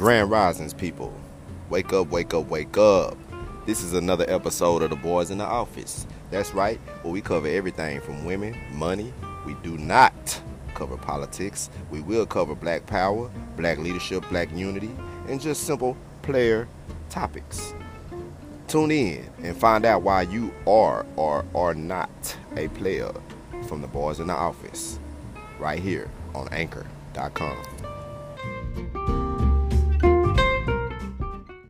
Grand Risings, people. Wake up, wake up, wake up. This is another episode of The Boys in the Office. That's right, where we cover everything from women, money. We do not cover politics. We will cover black power, black leadership, black unity, and just simple player topics. Tune in and find out why you are or are not a player from The Boys in the Office right here on anchor.com.